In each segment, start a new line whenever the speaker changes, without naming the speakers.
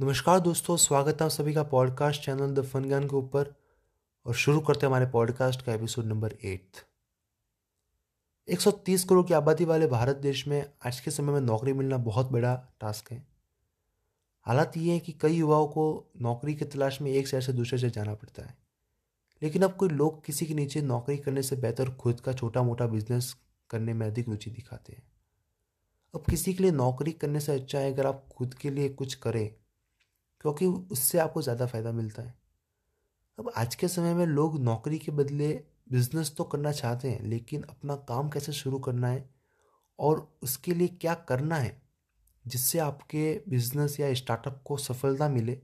नमस्कार दोस्तों, स्वागत है आप सभी का पॉडकास्ट चैनल द फन ज्ञान के ऊपर और शुरू करते हैं हमारे पॉडकास्ट का एपिसोड नंबर एट 130 करोड़ की आबादी वाले भारत देश में आज के समय में नौकरी मिलना बहुत बड़ा टास्क है। हालात ये है कि कई युवाओं को नौकरी की तलाश में एक शहर से दूसरे शहर जाना पड़ता है। लेकिन अब कोई लोग किसी के नीचे नौकरी करने से बेहतर खुद का छोटा मोटा बिज़नेस करने में अधिक रुचि दिखाते हैं। अब किसी के लिए नौकरी करने से अच्छा है अगर आप खुद के लिए कुछ करें। क्योंकि उससे आपको ज़्यादा फ़ायदा मिलता है। अब आज के समय में लोग नौकरी के बदले बिज़नेस तो करना चाहते हैं, लेकिन अपना काम कैसे शुरू करना है और उसके लिए क्या करना है जिससे आपके बिज़नेस या स्टार्टअप को सफलता मिले,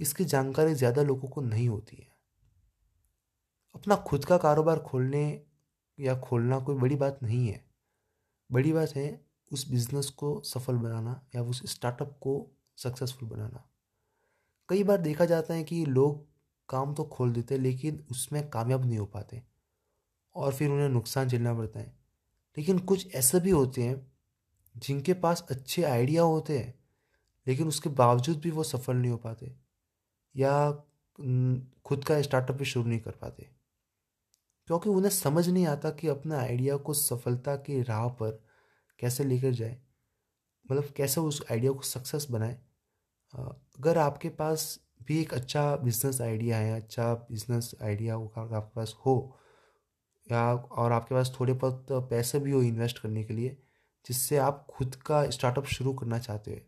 इसकी जानकारी ज़्यादा लोगों को नहीं होती है। अपना खुद का कारोबार खोलने या खोलना कोई बड़ी बात नहीं है। बड़ी बात है उस बिज़नेस को सफल बनाना या उस स्टार्टअप को सक्सेसफुल बनाना। कई बार देखा जाता है कि लोग काम तो खोल देते हैं, लेकिन उसमें कामयाब नहीं हो पाते और फिर उन्हें नुकसान झेलना पड़ता है। लेकिन कुछ ऐसे भी होते हैं जिनके पास अच्छे आइडिया होते हैं, लेकिन उसके बावजूद भी वो सफल नहीं हो पाते या खुद का स्टार्टअप भी शुरू नहीं कर पाते। क्योंकि उन्हें समझ नहीं आता कि अपने आइडिया को सफलता की राह पर कैसे लेकर जाए मतलब कैसे उस आइडिया को सक्सेस बनाए। अगर आपके पास भी एक अच्छा बिज़नेस आइडिया है अच्छा बिज़नेस आइडिया आपके पास हो, या और आपके पास थोड़े बहुत पैसे भी हो इन्वेस्ट करने के लिए, जिससे आप खुद का स्टार्टअप शुरू करना चाहते हैं।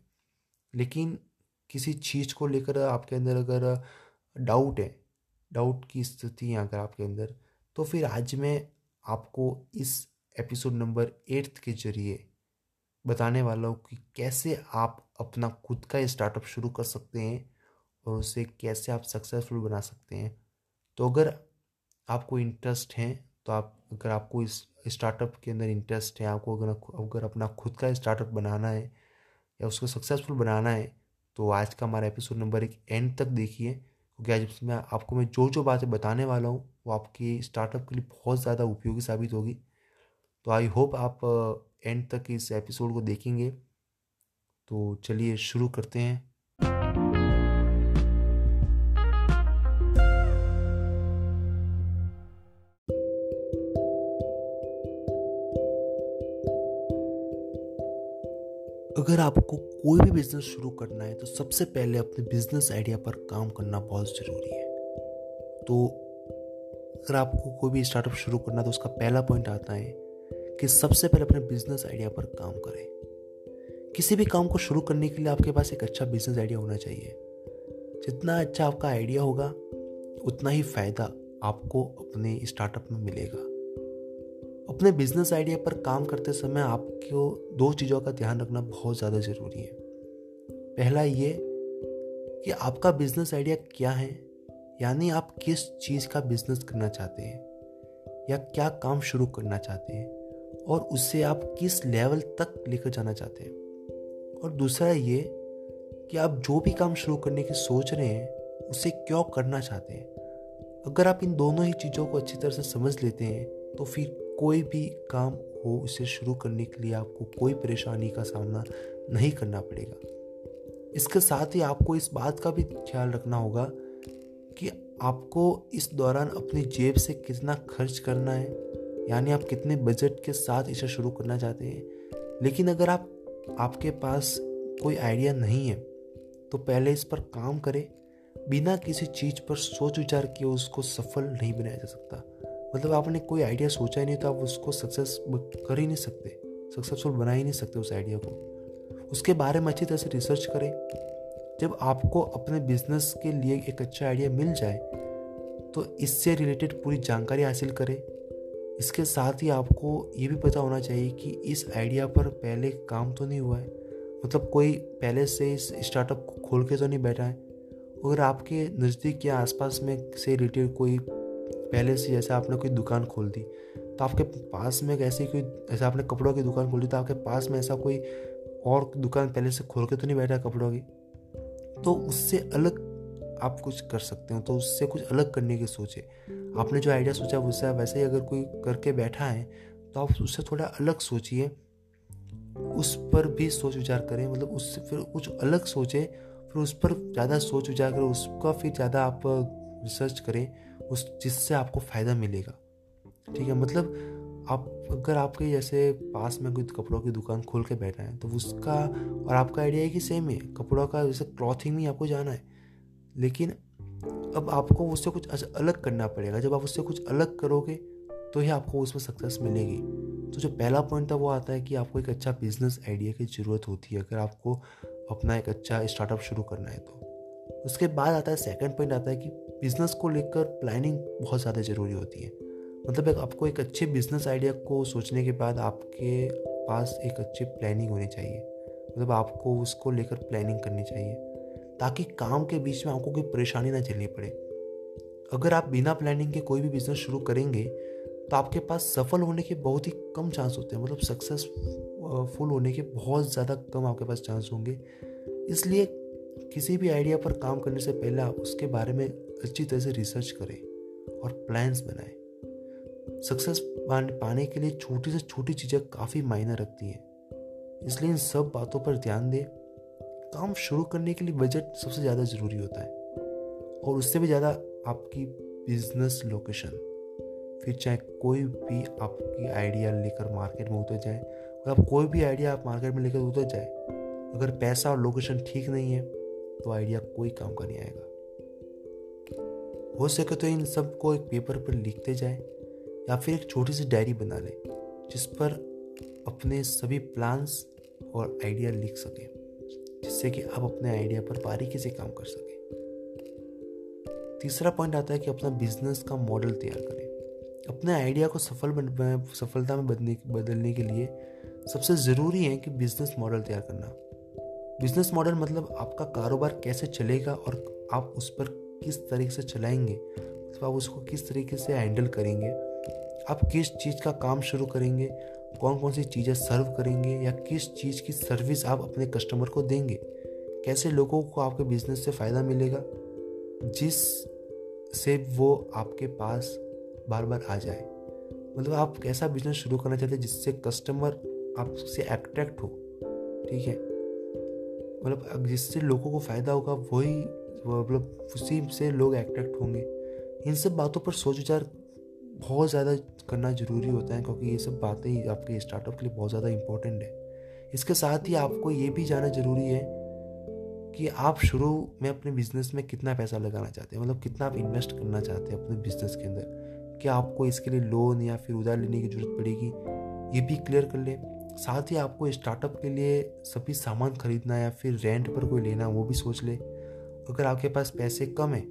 लेकिन किसी चीज़ को लेकर आपके अंदर अगर डाउट है डाउट की स्थिति है अगर आपके अंदर तो फिर आज मैं आपको इस एपिसोड नंबर एट्थ के ज़रिए बताने वाला हूँ कि कैसे आप अपना खुद का स्टार्टअप शुरू कर सकते हैं और उसे कैसे आप सक्सेसफुल बना सकते हैं। तो अगर आपको इंटरेस्ट है तो आप, अगर आपको इस स्टार्टअप के अंदर इंटरेस्ट है, आपको अगर अगर अपना खुद का स्टार्टअप बनाना है या उसको सक्सेसफुल बनाना है तो आज का हमारा एपिसोड नंबर एक एंड तक देखिए, क्योंकि आज इसमें आपको मैं जो जो बातें बताने वाला हूँ, वो आपके स्टार्टअप के लिए बहुत ज़्यादा उपयोगी साबित होगी। तो आई होप आप एंड तक इस एपिसोड को देखेंगे। तो चलिए शुरू करते हैं। अगर आपको कोई भी बिज़नेस शुरू करना है तो सबसे पहले अपने बिज़नेस आइडिया पर काम करना बहुत ज़रूरी है। तो अगर आपको कोई भी स्टार्टअप शुरू करना है तो उसका पहला पॉइंट आता है कि सबसे पहले अपने बिज़नेस आइडिया पर काम करें। किसी भी काम को शुरू करने के लिए आपके पास एक अच्छा बिज़नेस आइडिया होना चाहिए। जितना अच्छा आपका आइडिया होगा, उतना ही फ़ायदा आपको अपने स्टार्टअप में मिलेगा। अपने बिज़नेस आइडिया पर काम करते समय आपको दो चीज़ों का ध्यान रखना बहुत ज़्यादा ज़रूरी है। पहला ये कि आपका बिज़नेस आइडिया क्या है? यानी आप किस चीज़ का बिज़नेस करना चाहते हैं? या क्या काम शुरू करना चाहते हैं? और उससे आप किस लेवल तक लेकर जाना चाहते हैं? और दूसरा ये कि आप जो भी काम शुरू करने की सोच रहे हैं, उसे क्यों करना चाहते हैं? अगर आप इन दोनों ही चीज़ों को अच्छी तरह से समझ लेते हैं तो फिर कोई भी काम हो, उसे शुरू करने के लिए आपको कोई परेशानी का सामना नहीं करना पड़ेगा। इसके साथ ही आपको इस बात का भी ख्याल रखना होगा कि आपको इस दौरान अपनी जेब से कितना खर्च करना है यानी आप कितने बजट के साथ इसे शुरू करना चाहते हैं। लेकिन अगर आप, आपके पास कोई आइडिया नहीं है तो पहले इस पर काम करें। बिना किसी चीज़ पर सोच विचार किए उसको सफल नहीं बनाया जा सकता। मतलब आपने कोई आइडिया सोचा ही नहीं तो आप उसको सक्सेस कर ही नहीं सकते। सक्सेसफुल बना ही नहीं सकते उस आइडिया को। उसके बारे में अच्छी तरह से रिसर्च करें। जब आपको अपने बिज़नेस के लिए एक अच्छा आइडिया मिल जाए तो इससे रिलेटेड पूरी जानकारी हासिल करें। इसके साथ ही आपको ये भी पता होना चाहिए कि इस आइडिया पर पहले काम तो नहीं हुआ है। मतलब कोई पहले से इस स्टार्टअप को खोल के तो नहीं बैठा है। अगर आपके नज़दीक या आसपास में से रिलेटेड कोई पहले से जैसे आपने कोई दुकान खोल दी तो आपके पास में ऐसी कोई, जैसे आपने कपड़ों की दुकान खोली तो आपके पास में ऐसा कोई और दुकान पहले से खोल के तो नहीं बैठा कपड़ों की। तो उससे अलग आप कुछ कर सकते हो तो उससे कुछ अलग करने की सोचे। आपने जो आइडिया सोचा उससे वैसे ही अगर कोई करके बैठा है तो आप उससे थोड़ा अलग सोचिए। उस पर भी सोच विचार करें मतलब उससे फिर कुछ अलग सोचे, फिर उस पर ज़्यादा सोच विचार करें, उसका फिर ज़्यादा आप रिसर्च करें, उस जिससे आपको फ़ायदा मिलेगा। ठीक है मतलब आप, अगर आपके जैसे पास में कोई कपड़ों की दुकान खोल के बैठा है तो उसका और आपका आइडिया है कि सेम है। कपड़ों का जैसे क्लॉथिंग में आपको जाना है। लेकिन अब आपको उससे कुछ अलग करना पड़ेगा। जब आप उससे कुछ अलग करोगे तो ही आपको उसमें सक्सेस मिलेगी। तो जो पहला पॉइंट था वो आता है कि आपको एक अच्छा बिज़नेस आइडिया की ज़रूरत होती है, अगर आपको अपना एक अच्छा स्टार्टअप शुरू करना है तो। उसके बाद आता है सेकंड पॉइंट आता है कि बिज़नेस को लेकर प्लानिंग बहुत ज़्यादा ज़रूरी होती है। मतलब एक, आपको एक अच्छे बिज़नेस आइडिया को सोचने के बाद आपके पास एक अच्छी प्लानिंग होनी चाहिए। मतलब आपको उसको लेकर प्लानिंग करनी चाहिए। ताकि काम के बीच में आपको कोई परेशानी ना झेलनी पड़े। अगर आप बिना प्लानिंग के कोई भी बिज़नेस शुरू करेंगे तो आपके पास सफल होने के बहुत ही कम चांस होते हैं। मतलब सक्सेसफुल होने के बहुत ज़्यादा कम आपके पास चांस होंगे। इसलिए किसी भी आइडिया पर काम करने से पहले आप उसके बारे में अच्छी तरह से रिसर्च करें और प्लान्स बनाएँ। सक्सेस पाने के लिए छोटी से छोटी चीज़ें काफ़ी मायने रखती हैं। इसलिए इन सब बातों पर ध्यान दें। काम शुरू करने के लिए बजट सबसे ज़्यादा ज़रूरी होता है। और उससे भी ज़्यादा आपकी बिज़नेस लोकेशन फिर चाहे कोई भी आपकी आइडिया लेकर मार्केट में उतर जाए, और आप कोई भी आइडिया आप मार्केट में लेकर उतर जाए, अगर पैसा और लोकेशन ठीक नहीं है तो आइडिया कोई काम का नहीं आएगा। हो सके तो इन सबको एक पेपर पर लिखते जाए, या फिर एक छोटी सी डायरी बना लें, जिस पर अपने सभी प्लान्स और आइडिया लिख सकें। जिससे कि आप अपने आइडिया पर बारीकी से काम कर सकें। तीसरा पॉइंट आता है कि अपना बिज़नेस का मॉडल तैयार करें। अपने आइडिया को सफल बन, सफलता में बदलने बदलने के लिए सबसे ज़रूरी है कि बिज़नेस मॉडल तैयार करना। बिज़नेस मॉडल मतलब आपका कारोबार कैसे चलेगा और आप उस पर किस तरीके से चलाएँगे तो आप उसको किस तरीके से हैंडल करेंगे। आप किस चीज़ का काम शुरू करेंगे कौन कौन सी चीज़ें सर्व करेंगे या किस चीज़ की सर्विस आप अपने कस्टमर को देंगे? कैसे लोगों को आपके बिज़नेस से फ़ायदा मिलेगा? जिस से वो आपके पास बार बार आ जाए। मतलब आप कैसा बिज़नेस शुरू करना चाहते हैं जिससे कस्टमर आपसे अट्रैक्ट हो? ठीक है? मतलब जिससे लोगों को फ़ायदा होगा, वही मतलब उसी से लोग अट्रैक्ट होंगे। इन सब बातों पर सोच विचार बहुत ज़्यादा करना ज़रूरी होता है क्योंकि ये सब बातें आपके स्टार्टअप के लिए बहुत ज़्यादा इंपॉर्टेंट है। इसके साथ ही आपको ये भी जाना ज़रूरी है कि आप शुरू में अपने बिज़नेस में कितना पैसा लगाना चाहते हैं मतलब कितना आप इन्वेस्ट करना चाहते हैं अपने बिज़नेस के अंदर। क्या आपको इसके लिए लोन या फिर उधार लेने की ज़रूरत पड़ेगी, ये भी क्लियर कर लें। साथ ही आपको स्टार्टअप के लिए सभी सामान खरीदना या फिर रेंट पर कोई लेना, वो भी सोच लें। अगर आपके पास पैसे कम है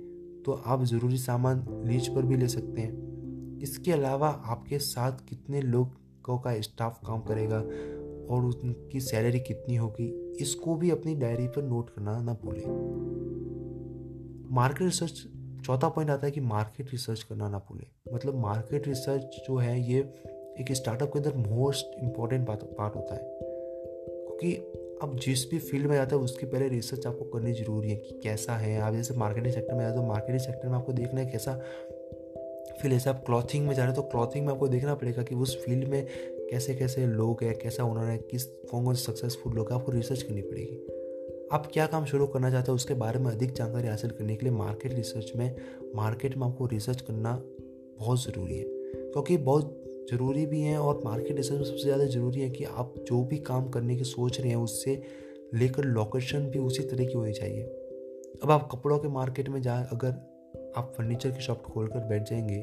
तो आप ज़रूरी सामान लीज पर भी ले सकते हैं। इसके अलावा आपके साथ कितने लोगों का स्टाफ काम करेगा और उनकी सैलरी कितनी होगी, इसको भी अपनी डायरी पर नोट करना ना भूलें। मार्केट रिसर्च चौथा पॉइंट आता है कि मार्केट रिसर्च करना ना भूलें। मतलब मार्केट रिसर्च जो है, ये एक स्टार्टअप के अंदर मोस्ट इंपॉर्टेंट पार्ट होता है। क्योंकि अब जिस भी फ़ील्ड में जाता है, उसकी पहले रिसर्च आपको करनी ज़रूरी है कि कैसा है। आप जैसे मार्केटिंग सेक्टर में जाते हो मार्केटिंग सेक्टर में आपको देखना है कैसा फिर जैसे आप क्लॉथिंग में जा रहे हो तो क्लॉथिंग में आपको देखना पड़ेगा कि उस फ़ील्ड में कैसे कैसे लोग हैं, कैसा ओनर है, किस कौन कौन सक्सेसफुल लोग हैं, आपको रिसर्च करनी पड़ेगी। आप क्या काम शुरू करना चाहते हो, उसके बारे में अधिक जानकारी हासिल करने के लिए मार्केट रिसर्च में मार्केट में आपको रिसर्च करना बहुत ज़रूरी है। क्योंकि बहुत ज़रूरी भी है और मार्केट रिसर्च में सबसे ज़्यादा ज़रूरी है कि आप जो भी काम करने की सोच रहे हैं, उससे लेकर लोकेशन भी उसी तरह की होनी चाहिए। अब आप कपड़ों के मार्केट में जाए अगर आप फर्नीचर की शॉप खोल कर बैठ जाएँगे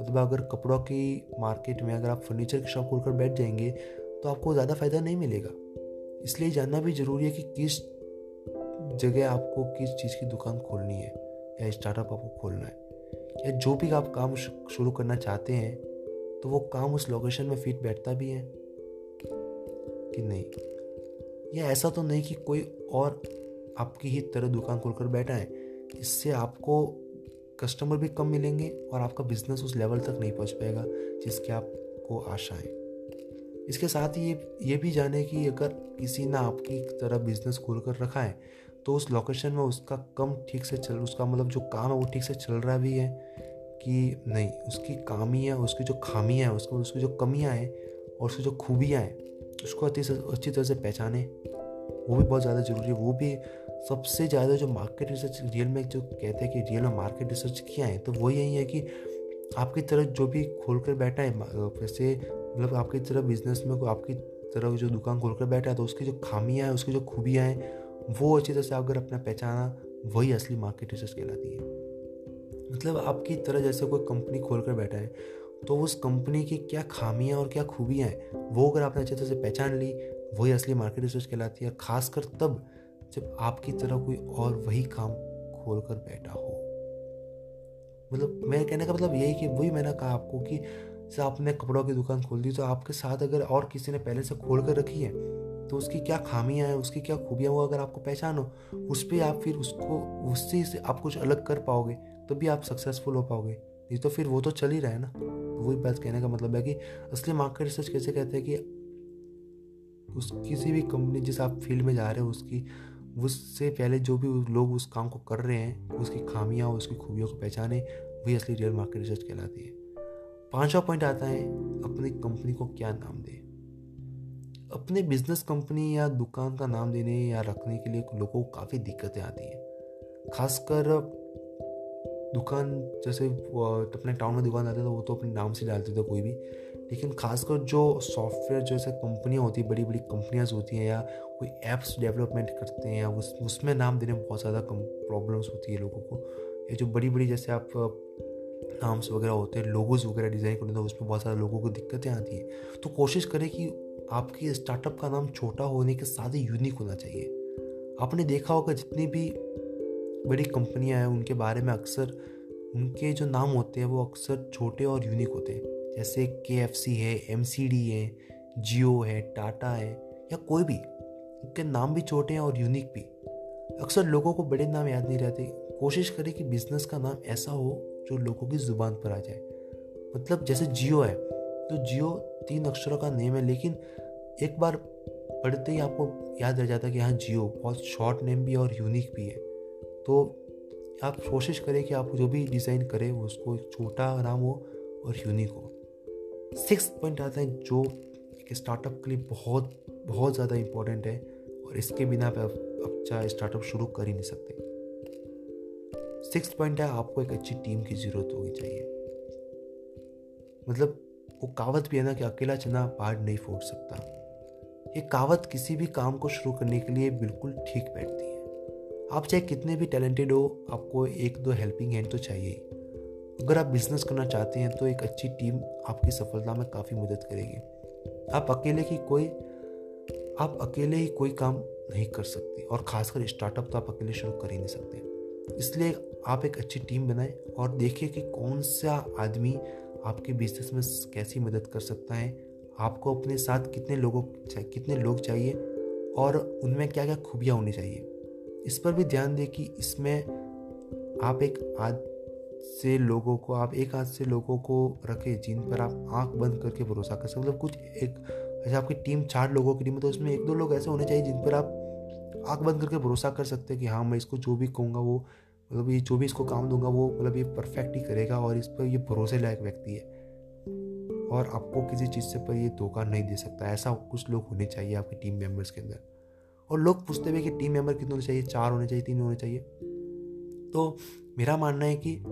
मतलब अगर कपड़ों की मार्केट में अगर आप फर्नीचर की शॉप खोल कर बैठ जाएँगे तो आपको ज़्यादा फ़ायदा नहीं मिलेगा। इसलिए जानना भी ज़रूरी है कि किस जगह आपको किस चीज़ की दुकान खोलनी है, या स्टार्टअप आपको खोलना है। या जो भी आप काम शुरू करना चाहते हैं तो वो काम उस लोकेशन में फिट बैठता भी है कि नहीं। या ऐसा तो नहीं कि कोई और आपकी ही तरह दुकान खोलकर बैठा है, इससे आपको कस्टमर भी कम मिलेंगे और आपका बिज़नेस उस लेवल तक नहीं पहुँच पाएगा जिसकी आपको आशा है। इसके साथ ही ये ये भी जाने कि अगर किसी ने आपकी तरह बिज़नेस खोल कर रखा है तो उस लोकेशन में उसका कम ठीक से चल, उसका मतलब जो काम है वो ठीक से चल रहा भी है कि नहीं, उसकी कामियाँ, उसकी जो खामियाँ हैं, उसको, उसकी जो कमियाँ हैं और उसकी जो खूबियाँ हैं, उसको अच्छी अच्छी तरह से पहचाने, वो भी बहुत ज़्यादा ज़रूरी है। वो भी सबसे ज़्यादा जो मार्केट रिसर्च रियल में जो कहते हैं कि रियल में मार्केट रिसर्च किया है तो वो यही है कि आपकी तरह जो भी खोल कर बैठा है वैसे मतलब आपकी तरह बिज़नेस में को आपकी तरह जो दुकान खोल कर बैठा है तो उसकी जो खामियाँ हैं, उसकी जो खूबियाँ हैं, वो अच्छी तरह से अगर अपना पहचाना, वही असली मार्केट रिसर्च कहलाती है। मतलब आपकी तरह जैसे कोई कंपनी खोल कर बैठा है तो उस कंपनी की क्या खामियाँ और क्या खूबियाँ हैं, वो अगर आपने अच्छे तरह से पहचान ली, वही असली मार्केट रिसर्च कहलाती है खासकर तब जब आपकी तरह कोई और वही काम खोल कर बैठा हो। मतलब मेरे कहने का मतलब यही कि वही मैंने कहा आपको कि जैसे आपने कपड़ों की दुकान खोल दी तो आपके साथ अगर और किसी ने पहले से खोल कर रखी है तो उसकी क्या खामियाँ हैं, उसकी क्या खूबियाँ वो अगर आपको पहचानो उस पर आप फिर उसको, उससे से आप कुछ अलग कर पाओगे तो भी आप सक्सेसफुल हो पाओगे। नहीं तो फिर वो तो चल ही रहा है ना। तो वही बात कहने का मतलब है कि असली मार्केट रिसर्च कैसे कहते हैं कि उस किसी भी कंपनी जिस आप फ़ील्ड में जा रहे हो, उसकी उससे पहले जो भी लोग उस काम को कर रहे हैं, उसकी खामियाँ, उसकी खूबियों को पहचाने वही असली रियल मार्केट रिसर्च कहलाती है। पांचवा पॉइंट आता है, अपनी कंपनी को क्या नाम दे? अपने बिज़नेस कंपनी या दुकान का नाम देने या रखने के लिए लोगों को काफ़ी दिक्कतें आती हैं। खासकर दुकान, जैसे अपने टाउन में दुकान आते तो वो तो अपने नाम से डालते थे कोई भी। लेकिन खासकर जो सॉफ्टवेयर जैसे कंपनियाँ होती हैं बड़ी बड़ी कंपनियाँ होती हैं या कोई ऐप्स डेवलपमेंट करते हैं या उस, उसमें नाम देने में बहुत ज़्यादा कम प्रॉब्लम्स होती है लोगों को। ये जो बड़ी बड़ी जैसे आप, नाम्स वगैरह होते हैं लोगोज वगैरह डिज़ाइन करते हैं उसमें बहुत सारे लोगों को दिक्कतें आती हैं। तो कोशिश करें कि आपके स्टार्टअप का नाम छोटा होने के साथ ही यूनिक होना चाहिए। आपने देखा होगा जितनी भी बड़ी कंपनियाँ हैं, उनके बारे में अक्सर, उनके जो नाम होते हैं, वो अक्सर छोटे और यूनिक होते हैं। जैसे के एफ़ सी है एम सी डी है, जियो है, टाटा है, या कोई भी उनके नाम भी छोटे हैं और यूनिक भी। अक्सर लोगों को बड़े नाम याद नहीं रहते। कोशिश करें कि बिज़नेस का नाम ऐसा हो जो लोगों की ज़ुबान पर आ जाए। मतलब जैसे जियो है तो जियो तीन अक्षरों का नेम है, लेकिन एक बार पढ़ते ही आपको याद रह जाता है कि हाँ जियो, बहुत शॉर्ट नेम भी है और यूनिक भी है। तो आप कोशिश करें कि आप जो भी डिज़ाइन करें, उसको एक छोटा नाम हो और यूनिक हो। सिक्स पॉइंट आता है जो एक स्टार्टअप के लिए बहुत बहुत ज़्यादा इम्पोर्टेंट है और इसके बिना आप अच्छा स्टार्टअप शुरू कर ही नहीं सकते। सिक्स पॉइंट है, आपको एक अच्छी टीम की ज़रूरत होगी चाहिए। मतलब वो कहावत भी है ना कि अकेला चना पहाड़ नहीं फोड़ सकता। ये कहावत किसी भी काम को शुरू करने के लिए बिल्कुल ठीक बैठती है। आप चाहे कितने भी टैलेंटेड हो, आपको एक दो हेल्पिंग हैंड तो चाहिए ही। अगर आप बिज़नेस करना चाहते हैं तो एक अच्छी टीम आपकी सफलता में काफ़ी मदद करेगी। आप अकेले की कोई, आप अकेले ही कोई काम नहीं कर सकते और खासकर स्टार्टअप तो आप अकेले शुरू कर ही नहीं सकते। इसलिए आप एक अच्छी टीम बनाएँ और देखिए कि कौन सा आदमी आपके बिज़नेस में कैसी मदद कर सकता है। आपको अपने साथ कितने लोगों, कितने लोग चाहिए और उनमें क्या क्या खूबियाँ होनी चाहिए। इस पर भी ध्यान दें कि इसमें आप एक हाथ से लोगों को, आप एक हाथ से लोगों को रखें जिन पर आप आँख बंद करके भरोसा कर सकते मतलब कुछ एक जैसे आपकी टीम चार लोगों की टीम है तो उसमें एक दो लोग ऐसे होने चाहिए जिन पर आप आँख बंद करके भरोसा कर सकते हैं कि हाँ मैं इसको जो भी कहूँगा वो मतलब ये जो भी इसको काम दूँगा वो मतलब ये परफेक्ट ही करेगा और इस पर ये भरोसे लायक व्यक्ति है। और आपको किसी चीज़ से पर ये धोखा नहीं दे सकता, ऐसा कुछ लोग होने चाहिए आपके टीम मेंबर्स के अंदर। और लोग पूछते हुए कि टीम मेंबर कितने होने चाहिए, चार होने चाहिए, तीन होने चाहिए। तो मेरा मानना है कि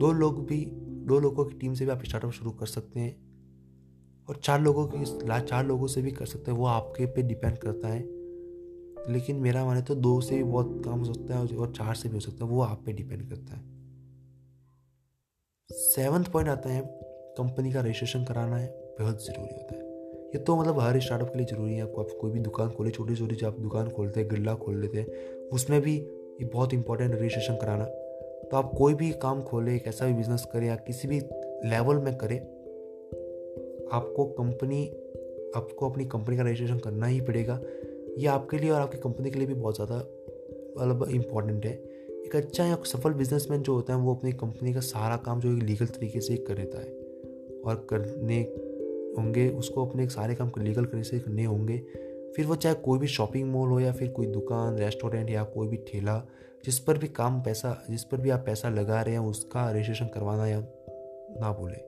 दो लोग भी, दो लोगों की टीम से भी आप स्टार्टअप शुरू कर सकते हैं और चार लोगों की चार लोगों से भी कर सकते हैं, वो आपके पे डिपेंड करता है। लेकिन मेरा माने तो दो से भी बहुत काम हो सकता है और चार से भी हो सकता है, वो आप पे डिपेंड करता है। सेवन्थ पॉइंट आता है कंपनी का रजिस्ट्रेशन कराना है, बहुत ज़रूरी होता है। ये तो मतलब हर स्टार्टअप के लिए ज़रूरी है आपको आप कोई भी दुकान खोले छोटी छोटी जो आप दुकान खोलते हैं गिल्ला खोल लेते हैं, उसमें भी ये बहुत इंपॉर्टेंट रजिस्ट्रेशन कराना। तो आप कोई भी काम खोले, एक ऐसा भी बिज़नेस करें या किसी भी लेवल में करें, आपको कंपनी आपको अपनी कंपनी का रजिस्ट्रेशन करना ही पड़ेगा। ये आपके लिए और आपकी कंपनी के लिए भी बहुत ज़्यादा मतलब इंपॉर्टेंट है। एक अच्छा या सफल बिजनेसमैन जो होता है, वो अपनी कंपनी का सारा काम जो है लीगल तरीके से कर लेता है। और करने होंगे, उसको अपने सारे काम को लीगल तरीके से करने होंगे। फिर वो चाहे कोई भी शॉपिंग मॉल हो या फिर कोई दुकान रेस्टोरेंट या कोई भी ठेला जिस पर भी काम पैसा, जिस पर भी आप पैसा लगा रहे हैं, उसका रजिस्ट्रेशन करवाना या ना भूलें।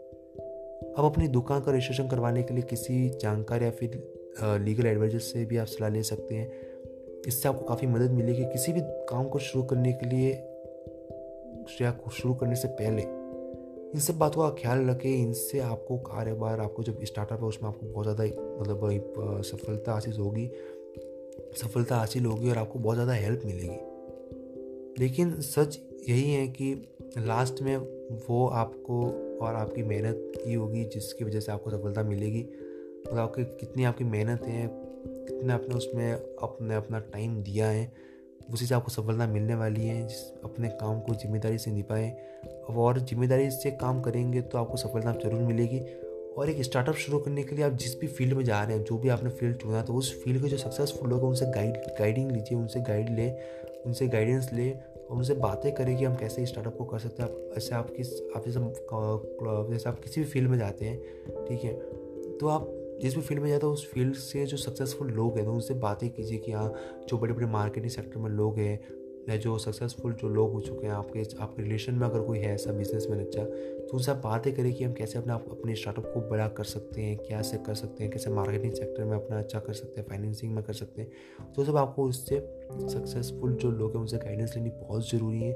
अब अपनी दुकान का रजिस्ट्रेशन करवाने के लिए किसी जानकार या फिर लीगल एडवाइजर से भी आप सलाह ले सकते हैं। इससे आपको काफ़ी मदद मिलेगी। किसी भी काम को शुरू करने के लिए या शुरू करने से पहले इन सब बातों का ख्याल रखें। इनसे आपको कारोबार, आपको जब स्टार्टअप है, उसमें आपको बहुत ज़्यादा मतलब सफलता हासिल होगी, सफलता हासिल होगी और आपको बहुत ज़्यादा हेल्प मिलेगी। लेकिन सच यही है कि लास्ट में वो आपको और आपकी मेहनत ही होगी, जिसकी वजह से आपको सफलता मिलेगी। मतलब आपकी कितनी आपकी मेहनत है, कितना आपने उसमें अपने, अपना टाइम दिया है, उसी से आपको सफलता मिलने वाली है, जिस अपने काम को ज़िम्मेदारी से निभाएँ। और ज़िम्मेदारी से काम करेंगे तो आपको सफलता ज़रूर मिलेगी। और एक स्टार्टअप शुरू करने के लिए आप जिस भी फ़ील्ड में जा रहे हैं, जो भी आपने फ़ील्ड चुना तो उस फ़ील्ड के जो सक्सेसफुल लोग हैं, उनसे गाइड गाइडिंग लीजिए, उनसे गाइड लें, उनसे गाइडेंस लें, और उनसे बातें करें कि हम कैसे स्टार्टअप को कर सकते हैं। आप ऐसे आप किस, आप जैसे जैसे आप किसी भी फ़ील्ड में जाते हैं, ठीक है तो आप जिस भी फ़ील्ड में जाते हो, उस फ़ील्ड से जो सक्सेसफुल लोग हैं तो उनसे बातें कीजिए कि हाँ जो बड़े बड़े मार्केटिंग सेक्टर में लोग हैं जो सक्सेसफुल जो लोग हो चुके हैं, आपके आपके रिलेशन में अगर कोई है ऐसा बिज़नेस मैन अच्छा तो उनसे आप बातें करें कि हम कैसे अपना, अपने स्टार्टअप को बड़ा कर सकते हैं, क्या से कर सकते हैं, कैसे मार्केटिंग सेक्टर में अपना अच्छा कर सकते हैं फाइनेंसिंग में कर सकते हैं। तो सब आपको उससे सक्सेसफुल जो लोग हैं, उनसे गाइडेंस लेनी बहुत ज़रूरी है,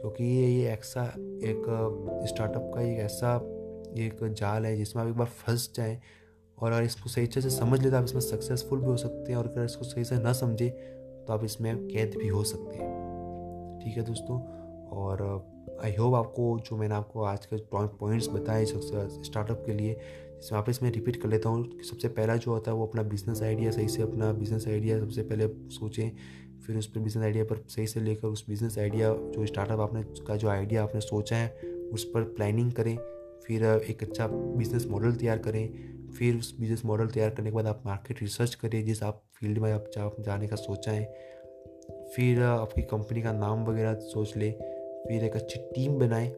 क्योंकि ये ये ऐसा एक स्टार्टअप का एक ऐसा एक जाल है जिसमें आप एक बार फंस जाएँ और अगर इसको सही अच्छे से समझ ले तो आप इसमें सक्सेसफुल भी हो सकते हैं और अगर इसको सही से ना समझे तो आप इसमें कैद भी हो सकते हैं। ठीक है दोस्तों। और आई होप आपको जो मैंने आपको आज के पॉइंट्स बताए स्टार्टअप के लिए, जिसमें आप इसमें रिपीट कर लेता हूँ सबसे पहला जो होता है वो अपना बिज़नेस आइडिया सही से अपना बिज़नेस आइडिया सबसे पहले सोचें, फिर उस पर बिज़नेस आइडिया पर सही से लेकर उस बिज़नेस आइडिया जो स्टार्टअप आपने, का जो आइडिया आपने सोचा है, उस पर प्लानिंग करें, फिर एक अच्छा बिज़नेस मॉडल तैयार करें, फिर उस बिज़नेस मॉडल तैयार करने के बाद आप मार्केट रिसर्च करें जिस आप फ़ील्ड में आप जाने का सोचा है। फिर आपकी कंपनी का नाम वगैरह सोच ले फिर एक अच्छी टीम बनाएँ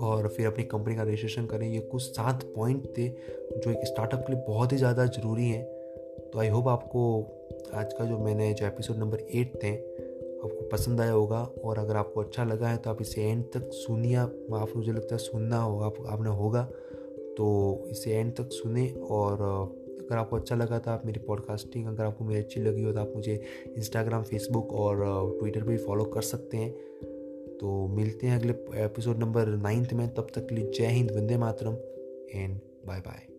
और फिर अपनी कंपनी का रजिस्ट्रेशन करें। ये कुछ सात पॉइंट थे जो एक स्टार्टअप के लिए बहुत ही ज़्यादा ज़रूरी हैं। तो आई होप आपको आज का जो मैंने जो एपिसोड नंबर एट थे आपको पसंद आया होगा और अगर आपको अच्छा लगा है तो आप इसे एंड तक सुनिए। आप मुझे लगता है सुनना होगा आप, आपने होगा। तो इसे एंड तक सुने और अगर आपको अच्छा लगा तो आप मेरी पॉडकास्टिंग अगर आपको मेरी अच्छी लगी हो तो आप मुझे इंस्टाग्राम फेसबुक और ट्विटर पर भी फॉलो कर सकते हैं। तो मिलते हैं अगले एपिसोड नंबर नाइन्थ में। तब तक के लिए जय हिंद, वंदे मातरम एंड बाय बाय